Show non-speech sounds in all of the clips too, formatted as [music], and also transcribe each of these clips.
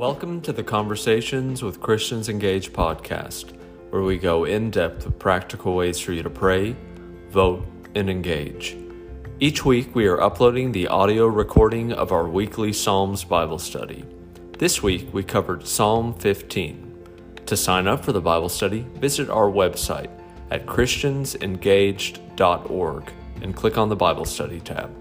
Welcome to the Conversations with Christians Engaged podcast, where we go in depth with practical ways for you to pray, vote, and engage. Each week, we are uploading the audio recording of our weekly Psalms Bible study. This week, we covered Psalm 15. To sign up for the Bible study, visit our website at christiansengaged.org and click on the Bible study tab.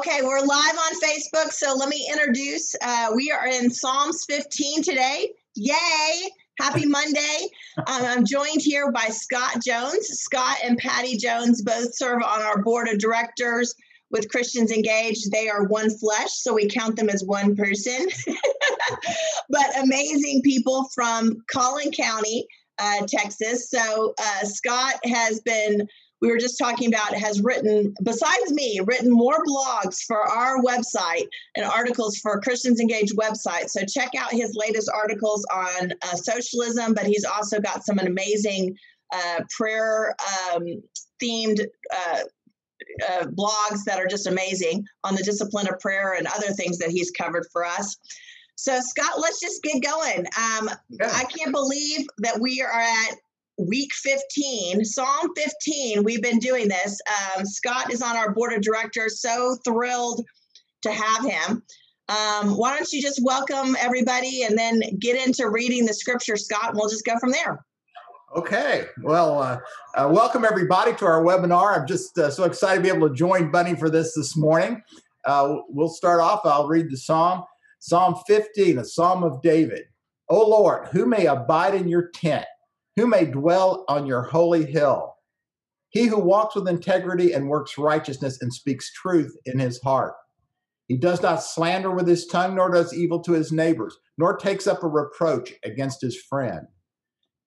Okay, we're live on Facebook, so let me introduce. Uh, we are in Psalms 15 today. Yay! Happy Monday. Um, I'm joined here by Scott Jones. Scott and Patty Jones both serve on our board of directors with Christians Engaged. They are one flesh, so we count them as one person. [laughs] but amazing people from Collin County, uh, Texas. So uh, Scott has been we were just talking about has written, besides me, written more blogs for our website and articles for Christians Engaged website. So check out his latest articles on uh, socialism, but he's also got some amazing uh, prayer um, themed uh, uh, blogs that are just amazing on the discipline of prayer and other things that he's covered for us. So, Scott, let's just get going. Um, yeah. I can't believe that we are at week 15, Psalm 15. We've been doing this. Um, Scott is on our board of directors. So thrilled to have him. Um, why don't you just welcome everybody and then get into reading the scripture, Scott, and we'll just go from there. Okay. Well, uh, uh, welcome everybody to our webinar. I'm just uh, so excited to be able to join Bunni for this this morning. Uh, we'll start off. I'll read the psalm. Psalm 15, a psalm of David. O Lord, who may abide in your tent? Who may dwell on your holy hill? He who walks with integrity and works righteousness and speaks truth in his heart. He does not slander with his tongue, nor does evil to his neighbors, nor takes up a reproach against his friend.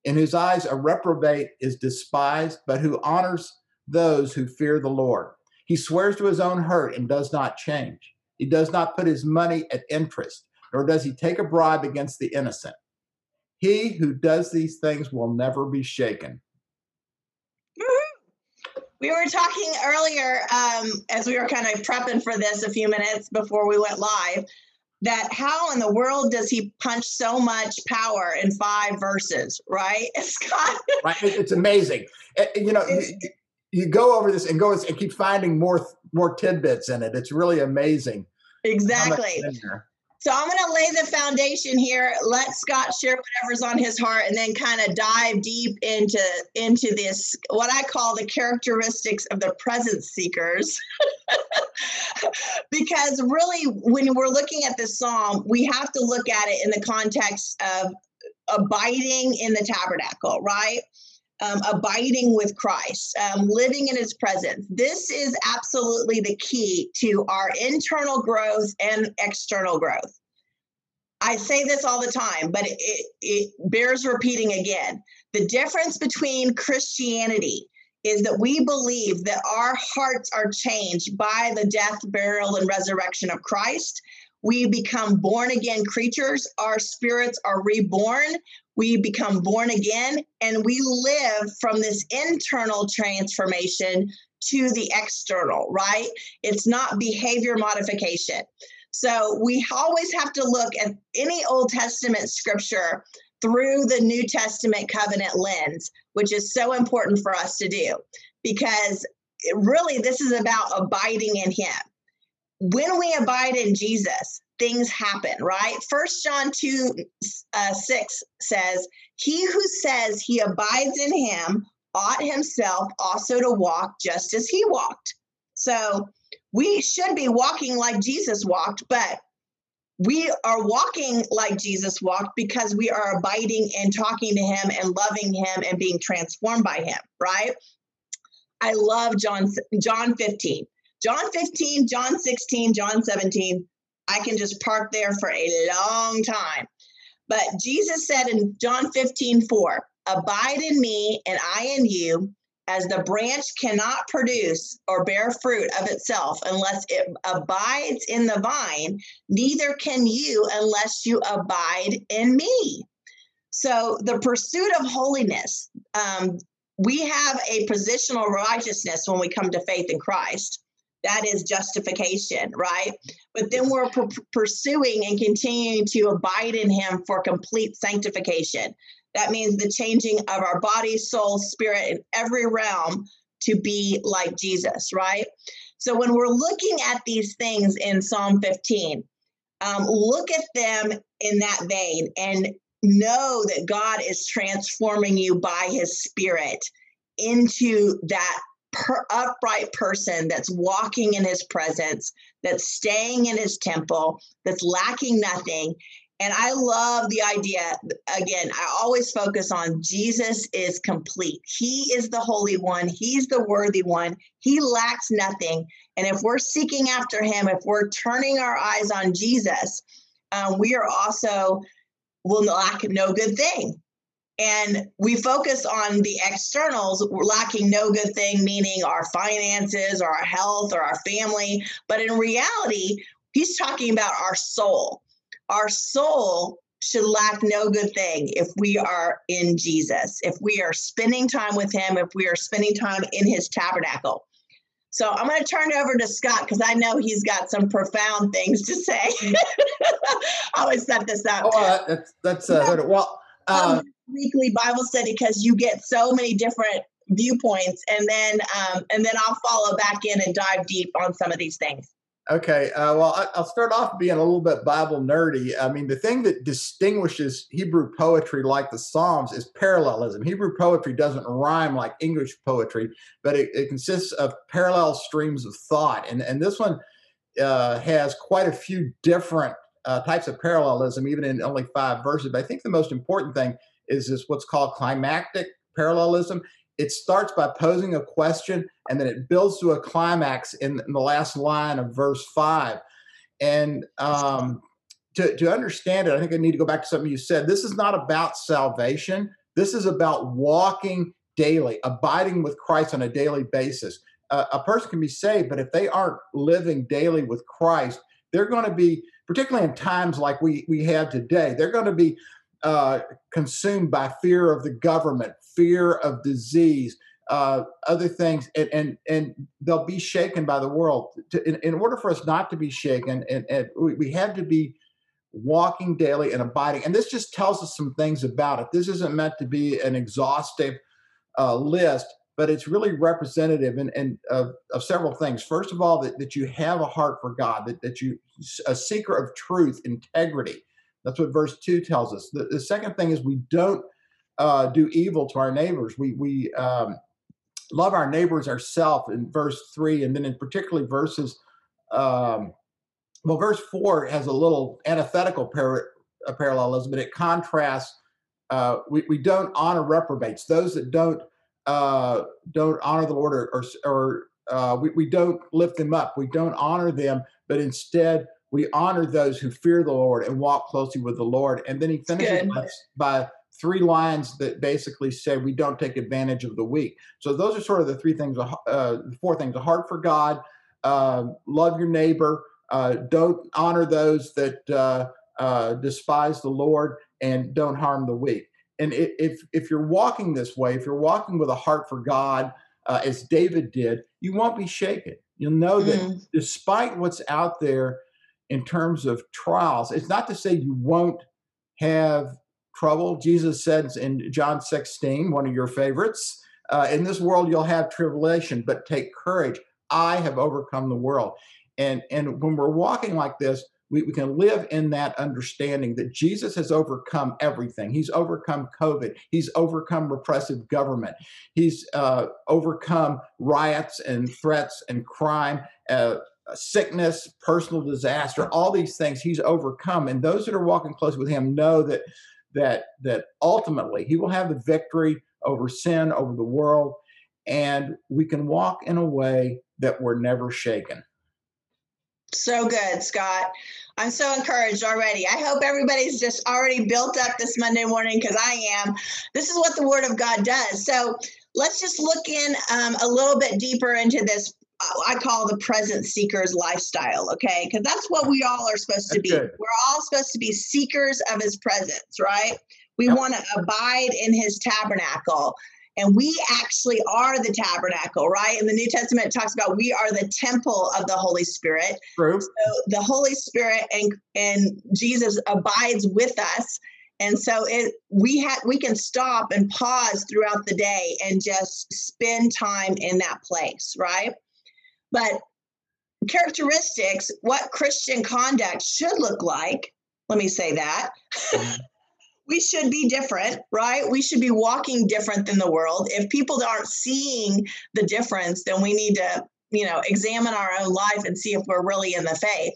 In whose eyes a reprobate is despised, but who honors those who fear the Lord. He swears to his own hurt and does not change. He does not put his money at interest, nor does he take a bribe against the innocent. He who does these things will never be shaken. We were talking earlier um, as we were kind of prepping for this a few minutes before we went live that how in the world does he punch so much power in five verses, right, [laughs] Scott? right, it's amazing. You know, you, you go over this and go and keep finding more more tidbits in it. It's really amazing. Exactly. So I'm going to lay the foundation here. Let Scott share whatever's on his heart, and then kind of dive deep into into this what I call the characteristics of the presence seekers. [laughs] because really, when we're looking at this psalm, we have to look at it in the context of abiding in the tabernacle, right? Um, abiding with Christ, um, living in his presence. This is absolutely the key to our internal growth and external growth. I say this all the time, but it, it, it bears repeating again. The difference between Christianity is that we believe that our hearts are changed by the death, burial, and resurrection of Christ. We become born again creatures. Our spirits are reborn. We become born again, and we live from this internal transformation to the external, right? It's not behavior modification. So we always have to look at any Old Testament scripture through the New Testament covenant lens, which is so important for us to do because really this is about abiding in Him. When we abide in Jesus, things happen, right? First John 2 uh, 6 says, He who says he abides in Him ought himself also to walk just as He walked. So, we should be walking like Jesus walked, but we are walking like Jesus walked because we are abiding and talking to him and loving him and being transformed by him, right? I love John John 15. John 15, John 16, John 17. I can just park there for a long time. But Jesus said in John 15, 4, abide in me and I in you, as the branch cannot produce or bear fruit of itself unless it abides in the vine, neither can you unless you abide in me. So, the pursuit of holiness, um, we have a positional righteousness when we come to faith in Christ. That is justification, right? But then we're p- pursuing and continuing to abide in Him for complete sanctification. That means the changing of our body, soul, spirit, in every realm to be like Jesus, right? So when we're looking at these things in Psalm 15, um, look at them in that vein and know that God is transforming you by his spirit into that per- upright person that's walking in his presence, that's staying in his temple, that's lacking nothing. And I love the idea. Again, I always focus on Jesus is complete. He is the holy one, He's the worthy one. He lacks nothing. And if we're seeking after Him, if we're turning our eyes on Jesus, um, we are also will lack no good thing. And we focus on the externals, lacking no good thing, meaning our finances or our health or our family. But in reality, he's talking about our soul. Our soul should lack no good thing if we are in Jesus, if we are spending time with him, if we are spending time in his tabernacle. So I'm going to turn it over to Scott because I know he's got some profound things to say. [laughs] I always set this up. Oh, uh, that's that's uh, [laughs] well. Um, weekly Bible study because you get so many different viewpoints, and then um, and then I'll follow back in and dive deep on some of these things. Okay, uh, well, I'll start off being a little bit Bible nerdy. I mean, the thing that distinguishes Hebrew poetry like the Psalms is parallelism. Hebrew poetry doesn't rhyme like English poetry, but it, it consists of parallel streams of thought. And, and this one uh, has quite a few different uh, types of parallelism, even in only five verses. But I think the most important thing is this what's called climactic parallelism it starts by posing a question and then it builds to a climax in, in the last line of verse five. And um, to, to understand it, I think I need to go back to something you said. This is not about salvation, this is about walking daily, abiding with Christ on a daily basis. Uh, a person can be saved, but if they aren't living daily with Christ, they're going to be, particularly in times like we, we have today, they're going to be uh, consumed by fear of the government, fear of disease, uh, other things, and, and, and they'll be shaken by the world. To, in, in, order for us not to be shaken, and, and we, we have to be walking daily and abiding. And this just tells us some things about it. This isn't meant to be an exhaustive uh, list, but it's really representative and, and of, of, several things. First of all, that, that you have a heart for God, that, that you a seeker of truth, integrity, that's what verse 2 tells us. The, the second thing is we don't uh, do evil to our neighbors. We, we um, love our neighbors ourselves in verse 3, and then in particularly verses, um, well, verse 4 has a little antithetical par- parallelism, but it contrasts. Uh, we, we don't honor reprobates, those that don't uh, don't honor the Lord or, or, or uh, we, we don't lift them up. We don't honor them, but instead we honor those who fear the Lord and walk closely with the Lord. And then he finishes by, by, three lines that basically say we don't take advantage of the weak. So those are sort of the three things, uh, the four things: a heart for God, uh, love your neighbor, uh, don't honor those that uh, uh, despise the Lord, and don't harm the weak. And if if you're walking this way, if you're walking with a heart for God, uh, as David did, you won't be shaken. You'll know that mm. despite what's out there, in terms of trials. It's not to say you won't have trouble. Jesus says in John 16, one of your favorites, uh, in this world you'll have tribulation, but take courage. I have overcome the world. And, and when we're walking like this, we, we can live in that understanding that Jesus has overcome everything. He's overcome COVID. He's overcome repressive government. He's uh, overcome riots and threats and crime. Uh, sickness, personal disaster, all these things he's overcome. And those that are walking close with him know that that that ultimately he will have the victory over sin, over the world, and we can walk in a way that we're never shaken. So good, Scott. I'm so encouraged already. I hope everybody's just already built up this Monday morning because I am. This is what the Word of God does. So let's just look in um, a little bit deeper into this I call the present seeker's lifestyle, okay? Because that's what we all are supposed to be. We're all supposed to be seekers of his presence, right? We yep. want to abide in his tabernacle. And we actually are the tabernacle, right? In the New Testament, it talks about we are the temple of the Holy Spirit. True. So the Holy Spirit and and Jesus abides with us. And so it we have we can stop and pause throughout the day and just spend time in that place, right? But characteristics, what Christian conduct should look like, let me say that. Mm-hmm. [laughs] we should be different, right? We should be walking different than the world. If people aren't seeing the difference, then we need to, you know, examine our own life and see if we're really in the faith.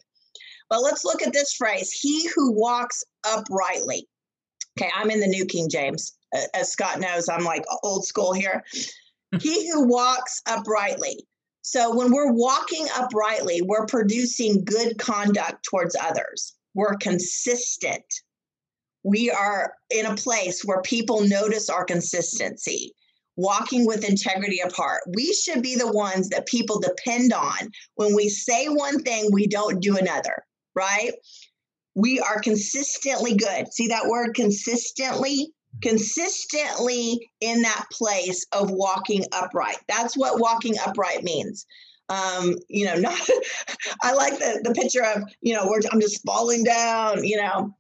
But let's look at this phrase He who walks uprightly. Okay, I'm in the New King James. As Scott knows, I'm like old school here. he who walks uprightly. So when we're walking uprightly, we're producing good conduct towards others. We're consistent. We are in a place where people notice our consistency, walking with integrity of heart. We should be the ones that people depend on. When we say one thing, we don't do another, right? We are consistently good. See that word consistently? Consistently in that place of walking upright. That's what walking upright means. Um, you know, [laughs] not I like the the picture of, you know, where I'm just falling down, you know.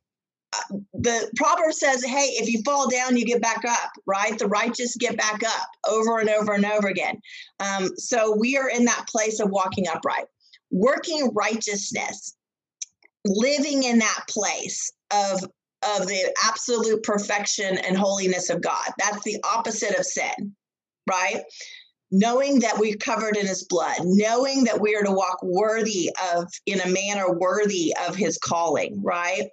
Uh, the proverb says, hey, if you fall down, you get back up, right? The righteous get back up over and over and over again. Um, so we are in that place of walking upright, working righteousness, living in that place of of the absolute perfection and holiness of God. That's the opposite of sin, right? Knowing that we're covered in his blood, knowing that we are to walk worthy of, in a manner worthy of his calling, right?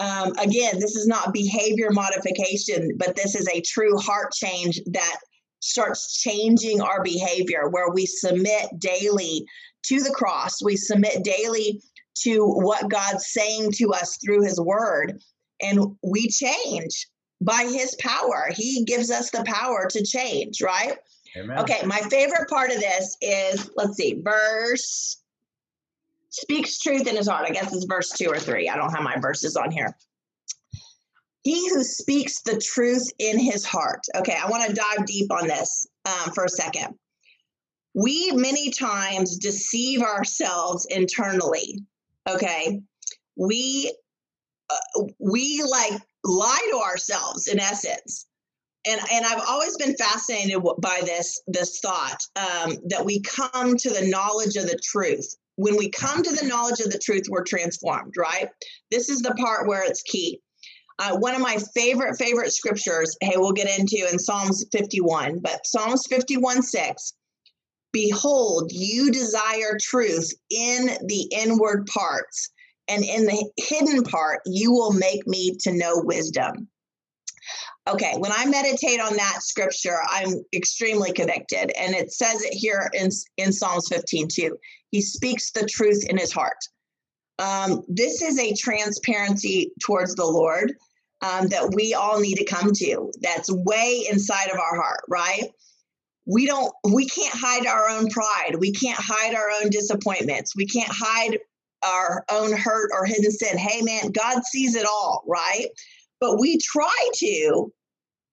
Um, again, this is not behavior modification, but this is a true heart change that starts changing our behavior where we submit daily to the cross. We submit daily to what God's saying to us through his word and we change by his power. He gives us the power to change, right? Amen. Okay, my favorite part of this is let's see, verse speaks truth in his heart. I guess it's verse two or three. I don't have my verses on here. He who speaks the truth in his heart. Okay, I want to dive deep on this um, for a second. We many times deceive ourselves internally. Okay, we uh, we like lie to ourselves in essence and and I've always been fascinated by this this thought um, that we come to the knowledge of the truth. When we come to the knowledge of the truth, we're transformed. Right. This is the part where it's key. Uh, one of my favorite favorite scriptures. Hey, we'll get into in Psalms 51, but Psalms 51 6. Behold, you desire truth in the inward parts and in the hidden part, you will make me to know wisdom. Okay, when I meditate on that scripture, I'm extremely convicted. And it says it here in, in Psalms 15 too. He speaks the truth in his heart. Um, this is a transparency towards the Lord um, that we all need to come to. That's way inside of our heart, right? We don't, we can't hide our own pride. We can't hide our own disappointments. We can't hide our own hurt or hidden sin. Hey, man, God sees it all, right? But we try to,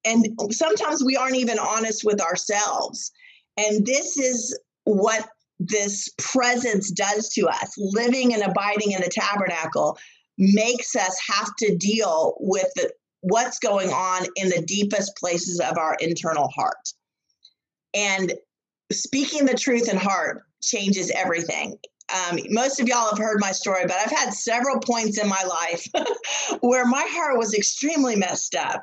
and sometimes we aren't even honest with ourselves. And this is what this presence does to us. Living and abiding in the tabernacle makes us have to deal with the, what's going on in the deepest places of our internal heart. And speaking the truth in heart changes everything um, most of y'all have heard my story, but I've had several points in my life [laughs] where my heart was extremely messed up,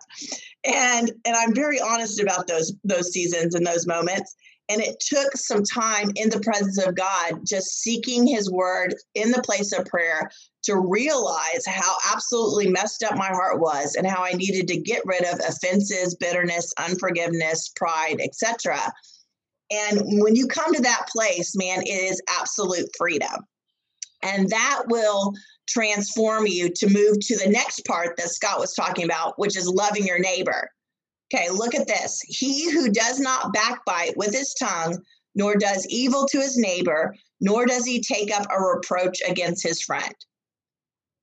and and I'm very honest about those those seasons and those moments. And it took some time in the presence of God, just seeking His Word in the place of prayer, to realize how absolutely messed up my heart was, and how I needed to get rid of offenses, bitterness, unforgiveness, pride, etc and when you come to that place, man, it is absolute freedom. And that will transform you to move to the next part that Scott was talking about, which is loving your neighbor. Okay, look at this. He who does not backbite with his tongue, nor does evil to his neighbor, nor does he take up a reproach against his friend.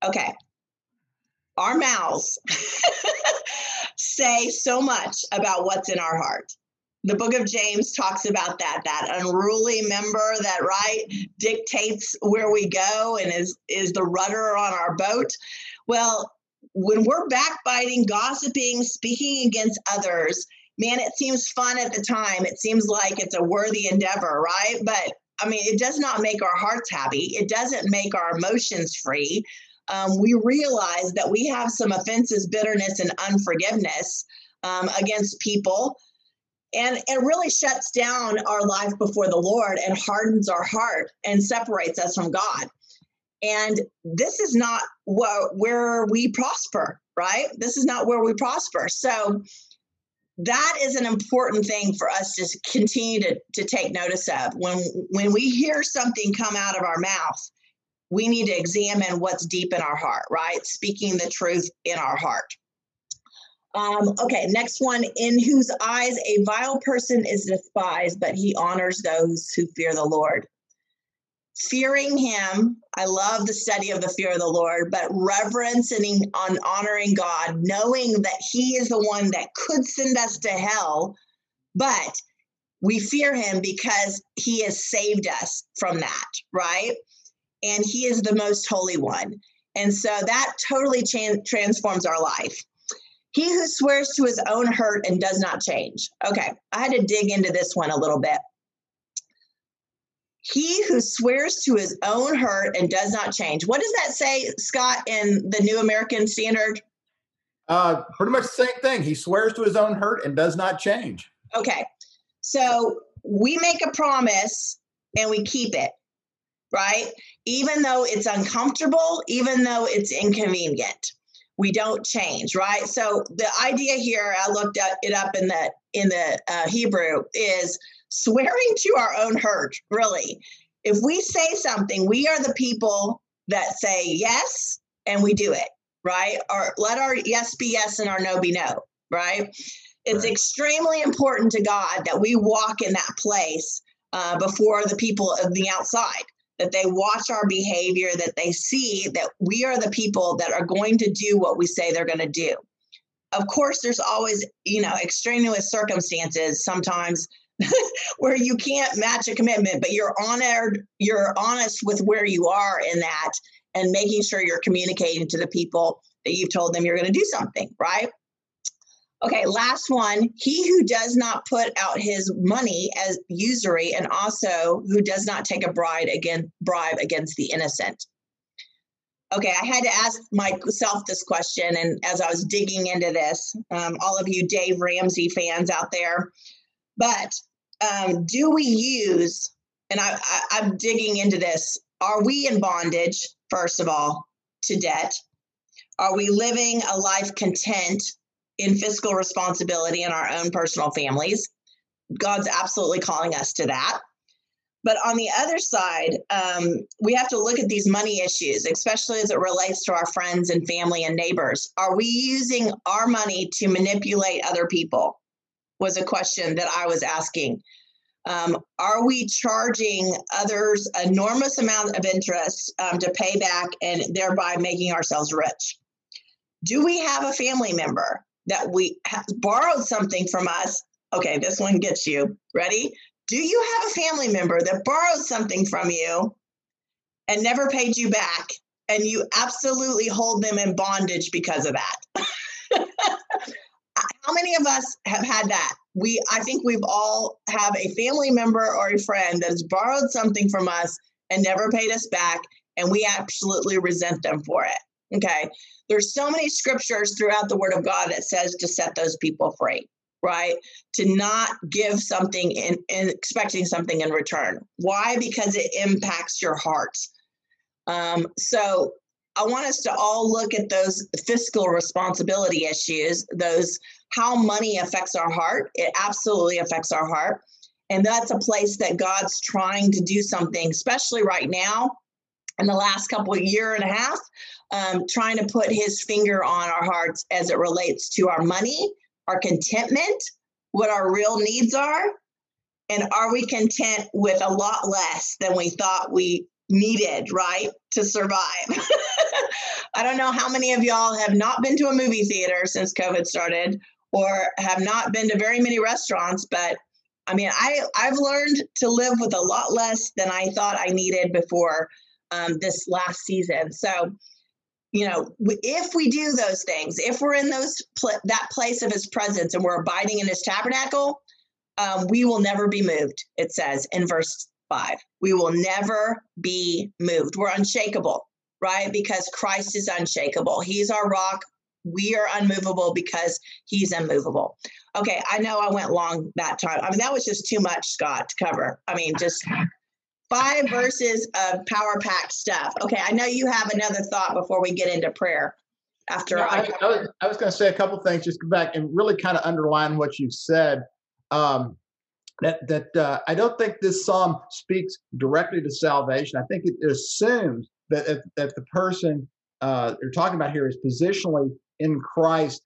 Okay, our mouths [laughs] say so much about what's in our heart. The book of James talks about that, that unruly member that right dictates where we go and is is the rudder on our boat. Well, when we're backbiting, gossiping, speaking against others, man, it seems fun at the time. It seems like it's a worthy endeavor, right? But I mean, it does not make our hearts happy. It doesn't make our emotions free. Um, we realize that we have some offenses, bitterness, and unforgiveness um, against people. And it really shuts down our life before the Lord and hardens our heart and separates us from God. And this is not where we prosper, right? This is not where we prosper. So that is an important thing for us to continue to, to take notice of. When when we hear something come out of our mouth, we need to examine what's deep in our heart, right? Speaking the truth in our heart. Um, okay, next one. In whose eyes a vile person is despised, but he honors those who fear the Lord. Fearing him, I love the study of the fear of the Lord, but reverencing on honoring God, knowing that he is the one that could send us to hell, but we fear him because he has saved us from that, right? And he is the most holy one. And so that totally transforms our life. He who swears to his own hurt and does not change. Okay, I had to dig into this one a little bit. He who swears to his own hurt and does not change. What does that say, Scott, in the New American Standard? Uh, pretty much the same thing. He swears to his own hurt and does not change. Okay, so we make a promise and we keep it, right? Even though it's uncomfortable, even though it's inconvenient we don't change right? So the idea here i looked at it up in the in the uh, hebrew is swearing to our own hurt really. If we say something we are the people that say yes and we do it right? Or let our yes be yes and our no be no right? It's right. extremely important to god that we walk in that place uh, before the people of the outside that they watch our behavior, that they see that we are the people that are going to do what we say they're going to do. Of course, there's always, you know, extraneous circumstances sometimes [laughs] where you can't match a commitment, but you're honored, you're honest with where you are in that and making sure you're communicating to the people that you've told them you're going to do something, right? Okay, last one. He who does not put out his money as usury, and also who does not take a bride again bribe against the innocent. Okay, I had to ask myself this question, and as I was digging into this, um, all of you Dave Ramsey fans out there, but um, do we use? And I, I, I'm digging into this. Are we in bondage? First of all, to debt. Are we living a life content in fiscal responsibility in our own personal families. God's absolutely calling us to that. But on the other side, um, we have to look at these money issues, especially as it relates to our friends and family and neighbors. Are we using our money to manipulate other people? Was a question that I was asking. Um, are we charging others enormous amount of interest um, to pay back and thereby making ourselves rich? Do we have a family member that we have borrowed something from us. Okay, this one gets you. Ready? Do you have a family member that borrowed something from you and never paid you back, and you absolutely hold them in bondage because of that? [laughs] How many of us have had that? We, I think we've all have a family member or a friend that has borrowed something from us and never paid us back, and we absolutely resent them for it. Okay, there's so many scriptures throughout the word of God that says to set those people free, right? To not give something in, in expecting something in return. Why? Because it impacts your heart. Um, so I want us to all look at those fiscal responsibility issues, those how money affects our heart. It absolutely affects our heart. And that's a place that God's trying to do something, especially right now in the last couple of year and a half um, trying to put his finger on our hearts as it relates to our money, our contentment, what our real needs are, and are we content with a lot less than we thought we needed, right, to survive? [laughs] I don't know how many of y'all have not been to a movie theater since COVID started or have not been to very many restaurants, but I mean, I I've learned to live with a lot less than I thought I needed before um, this last season. So, you know, if we do those things, if we're in those pl- that place of His presence and we're abiding in His tabernacle, um, we will never be moved. It says in verse five, we will never be moved. We're unshakable, right? Because Christ is unshakable. He's our rock. We are unmovable because He's immovable. Okay, I know I went long that time. I mean, that was just too much, Scott, to cover. I mean, just [laughs] five verses of power packed stuff. Okay, I know you have another thought before we get into prayer. After yeah, I, I, was, I was going to say a couple things, just go back and really kind of underline what you said. Um, that that uh, I don't think this psalm speaks directly to salvation. I think it assumes that that, that the person uh, they're talking about here is positionally in Christ,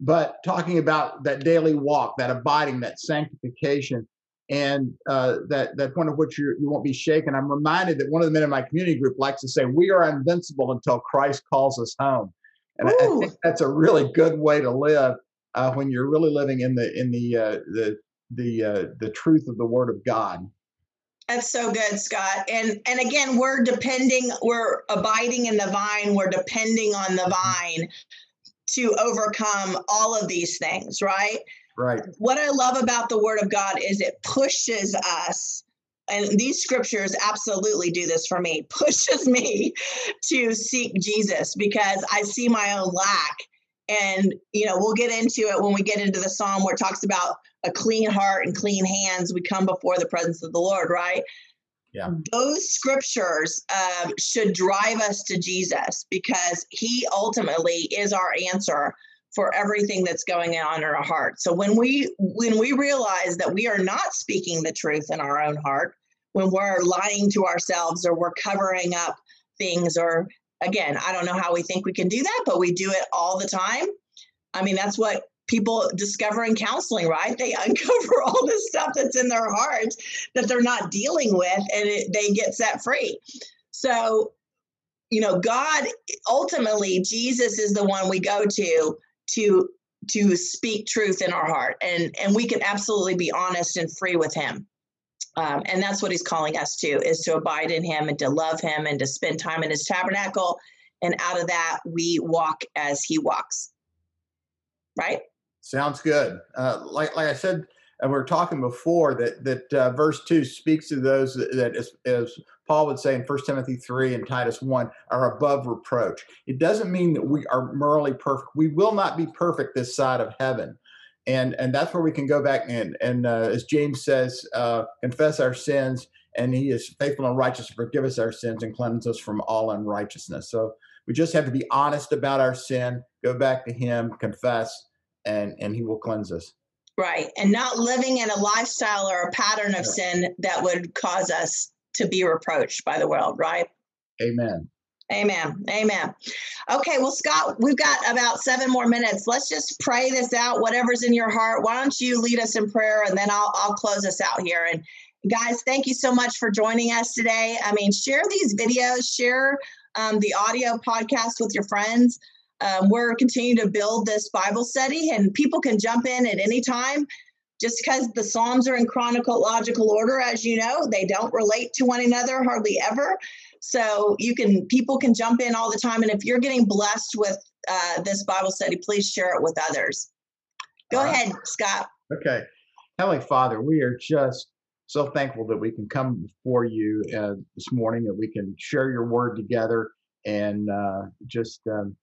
but talking about that daily walk, that abiding, that sanctification, and uh, that that point of which you you won't be shaken. I'm reminded that one of the men in my community group likes to say, "We are invincible until Christ calls us home," and I, I, think that's a really good way to live uh, when you're really living in the in the uh, the the uh, the truth of the Word of God. That's so good, Scott. And and again, we're depending, we're abiding in the vine, we're depending on the vine to overcome all of these things, right? Right. What I love about the word of God is it pushes us and these scriptures absolutely do this for me [laughs] pushes me to seek jesus because i see my own lack and you know we'll get into it when we get into the psalm where it talks about a clean heart and clean hands we come before the presence of the lord right yeah. those scriptures um, should drive us to jesus because he ultimately is our answer for everything that's going on in our heart. So when we when we realize that we are not speaking the truth in our own heart when we're lying to ourselves or we're covering up things or again i don't know how we think we can do that but we do it all the time. I mean that's what people discover in counseling right? They [laughs] uncover all this stuff that's in their hearts that they're not dealing with and it, they get set free. So you know god ultimately jesus is the one we go to to to speak truth in our heart. And and we can absolutely be honest and free with him. Um, and that's what he's calling us to is to abide in him and to love him and to spend time in his tabernacle. And out of that we walk as he walks. Right? Sounds good. Uh, like like i said and we were talking before that that uh, verse 2 speaks to those that, that as, as paul would say in 1 timothy 3 and titus 1 are above reproach it doesn't mean that we are morally perfect we will not be perfect this side of heaven and and that's where we can go back and and uh, as James says, uh, confess our sins, and He is faithful and righteous to forgive us our sins and cleanse us from all unrighteousness. So we just have to be honest about our sin, go back to Him, confess, and and He will cleanse us. Right, and not living in a lifestyle or a pattern of sin that would cause us to be reproached by the world. Right. Amen. Amen. Amen. Okay, well, Scott, we've got about seven more minutes. Let's just pray this out, whatever's in your heart. Why don't you lead us in prayer and then I'll, I'll close us out here. And guys, thank you so much for joining us today. I mean, share these videos, share um, the audio podcast with your friends. Um, we're continuing to build this Bible study, and people can jump in at any time. Just because the Psalms are in chronological order, as you know, they don't relate to one another hardly ever. So you can people can jump in all the time, and if you're getting blessed with uh, this Bible study, please share it with others. Go ahead, Scott. Okay, Heavenly Father, we are just so thankful that we can come before you uh, this morning, that we can share your word together, and uh, just um,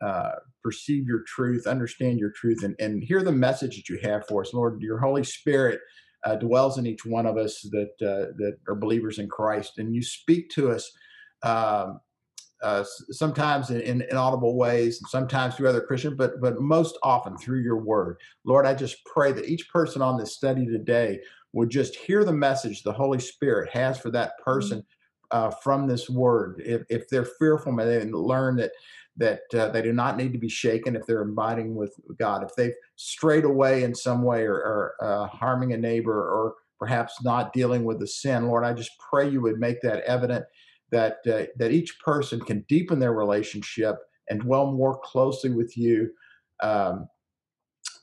uh, perceive your truth, understand your truth, and, and hear the message that you have for us, Lord. Your Holy Spirit uh, dwells in each one of us that uh, that are believers in Christ, and you speak to us um, uh, sometimes in, in, audible ways, and sometimes through other Christians, but but most often through your Word. Lord, I just pray that each person on this study today would just hear the message the Holy Spirit has for that mm-hmm. person. Uh, from this word, if, if they're fearful, may they learn that that uh, they do not need to be shaken if they're abiding with God. If they've strayed away in some way or, or uh, harming a neighbor or perhaps not dealing with the sin, Lord, I just pray you would make that evident that uh, that each person can deepen their relationship and dwell more closely with you. Um,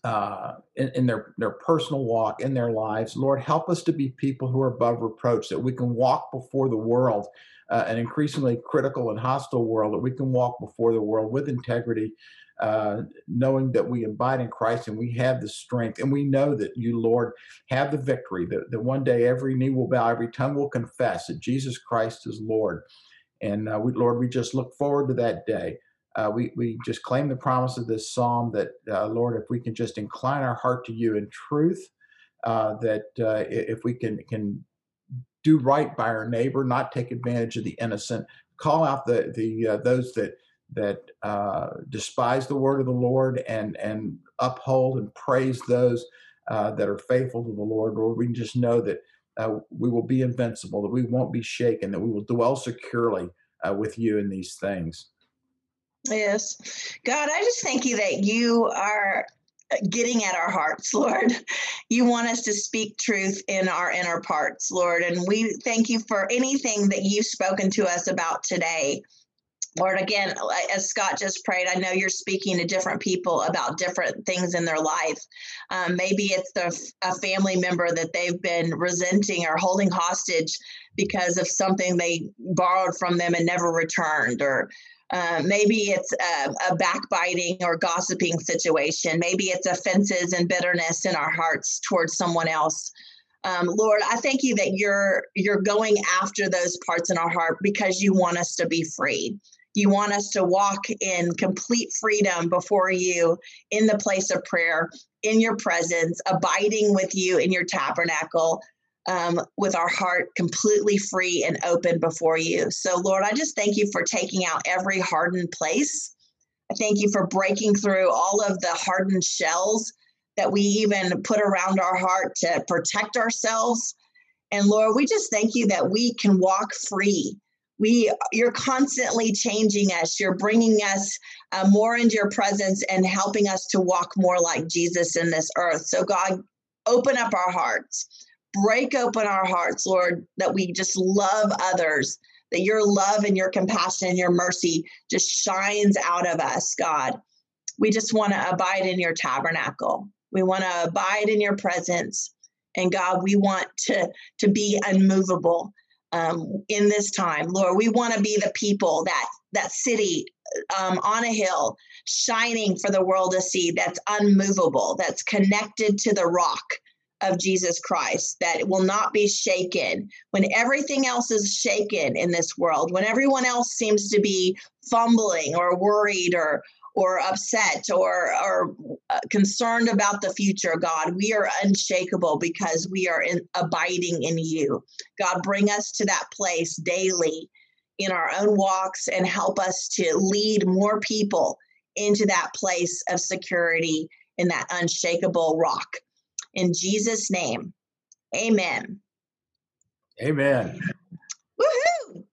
uh, in, in, their, their personal walk, in their lives. Lord, help us to be people who are above reproach, that we can walk before the world, uh, an increasingly critical and hostile world, that we can walk before the world with integrity, uh, knowing that we abide in Christ and we have the strength. And we know that you, Lord, have the victory, that, that one day every knee will bow, every tongue will confess that Jesus Christ is Lord. And uh, we, Lord, we just look forward to that day. Uh, we, we just claim the promise of this psalm that, uh, Lord, if we can just incline our heart to you in truth, uh, that uh, if we can, can do right by our neighbor, not take advantage of the innocent, call out the, the uh, those that that uh, despise the word of the Lord and and uphold and praise those that are faithful to the Lord. Lord, we just know that we will be invincible, that we won't be shaken, that we will dwell securely with you in these things. Yes, God, I just thank you that you are getting at our hearts, [laughs] Lord. You want us to speak truth in our inner parts, Lord. And we thank you for anything that you've spoken to us about today. Lord, again, as Scott just prayed, I know you're speaking to different people about different things in their life. Um, maybe it's the, a family member that they've been resenting or holding hostage because of something they borrowed from them and never returned, or uh, maybe it's a, a, backbiting or gossiping situation. Maybe it's offenses and bitterness in our hearts towards someone else. Um, Lord, I thank you that you're you're going after those parts in our heart because you want us to be free. You want us to walk in complete freedom before you in the place of prayer, in your presence, abiding with you in your tabernacle, um, with our heart completely free and open before you. So, Lord, I just thank you for taking out every hardened place. I thank you for breaking through all of the hardened shells that we even put around our heart to protect ourselves. And Lord, we just thank you that we can walk free we you're constantly changing us you're bringing us uh, more into your presence and helping us to walk more like jesus in this earth so god open up our hearts break open our hearts lord that we just love others that your love and your compassion and your mercy just shines out of us god we just want to abide in your tabernacle we want to abide in your presence and god we want to to be unmovable um, in this time. Lord, we want to be the people that that city um, on a hill, shining for the world to see. That's unmovable. That's connected to the rock of Jesus Christ. That it will not be shaken when everything else is shaken in this world. When everyone else seems to be fumbling or worried or or upset or, or uh, concerned about the future, God, we are unshakable because we are in, abiding in you. God, bring us to that place daily in our own walks and help us to lead more people into that place of security in that unshakable rock. In Jesus' name, amen. Amen. Woohoo!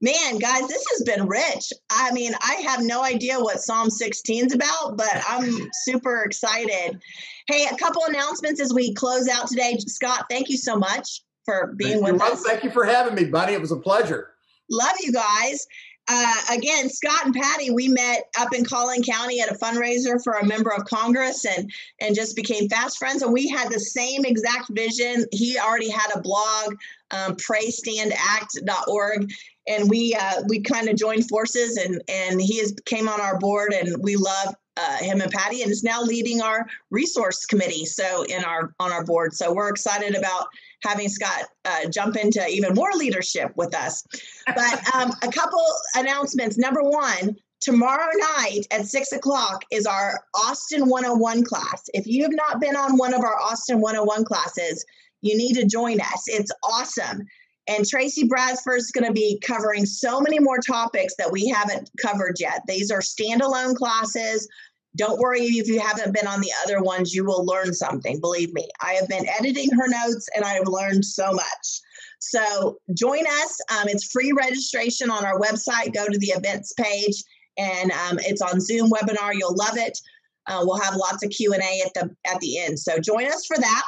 Man, guys, this has been rich. I mean, I have no idea what Psalm 16 is about, but I'm super excited. Hey, a couple announcements as we close out today. Scott, thank you so much for being thank with us. Thank you for having me, buddy. It was a pleasure. Love you guys. Uh, again, Scott and Patty, we met up in Collin County at a fundraiser for a member of Congress and and just became fast friends. And we had the same exact vision. He already had a blog, um, praystandact.org and we uh, we kind of joined forces and and he came on our board and we love uh, him and Patty and is now leading our resource committee so in our on our board. So we're excited about having Scott uh, jump into even more leadership with us. But [laughs] um, a couple announcements. Number one tomorrow night at six o'clock is our Austin 101 class. If you have not been on one of our Austin 101 classes you need to join us. It's awesome and Tracy Bradford is going to be covering so many more topics that we haven't covered yet. These are standalone classes. Don't worry if you haven't been on the other ones, you will learn something. Believe me, I have been editing her notes and I have learned so much. So join us. Um, it's free registration on our website. Go to the events page and um, it's on Zoom webinar. You'll love it. Uh, we'll have lots of Q and A at the at the end. So join us for that.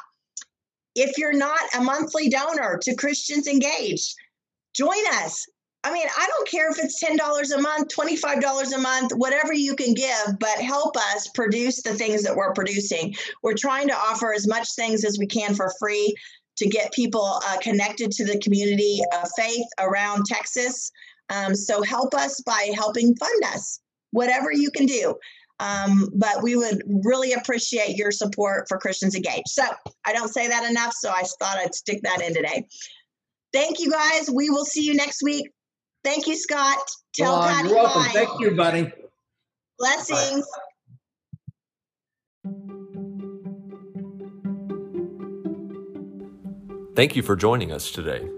If you're not a monthly donor to Christians Engaged, join us. I mean, I don't care if it's $10 a month, $25 a month, whatever you can give, but help us produce the things that we're producing. We're trying to offer as much things as we can for free to get people uh, connected to the community of faith around Texas. Um, so help us by helping fund us, whatever you can do. Um, but we would really appreciate your support for Christians Engaged. So I don't say that enough, so I thought I'd stick that in today. Thank you guys. We will see you next week. Thank you, Scott. Tell well, Patty you're welcome. hi. Thank you, buddy. Blessings. Thank you for joining us today.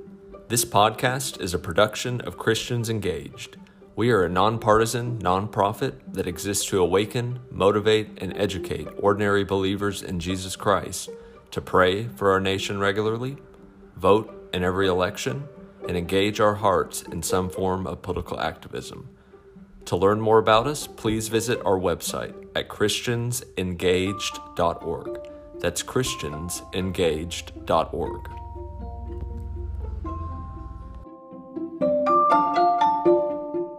This podcast is a production of Christians Engaged. We are a nonpartisan nonprofit that exists to awaken, motivate, and educate ordinary believers in Jesus Christ to pray for our nation regularly, vote in every election, and engage our hearts in some form of political activism. To learn more about us, please visit our website at christiansengaged.org. That's christiansengaged.org.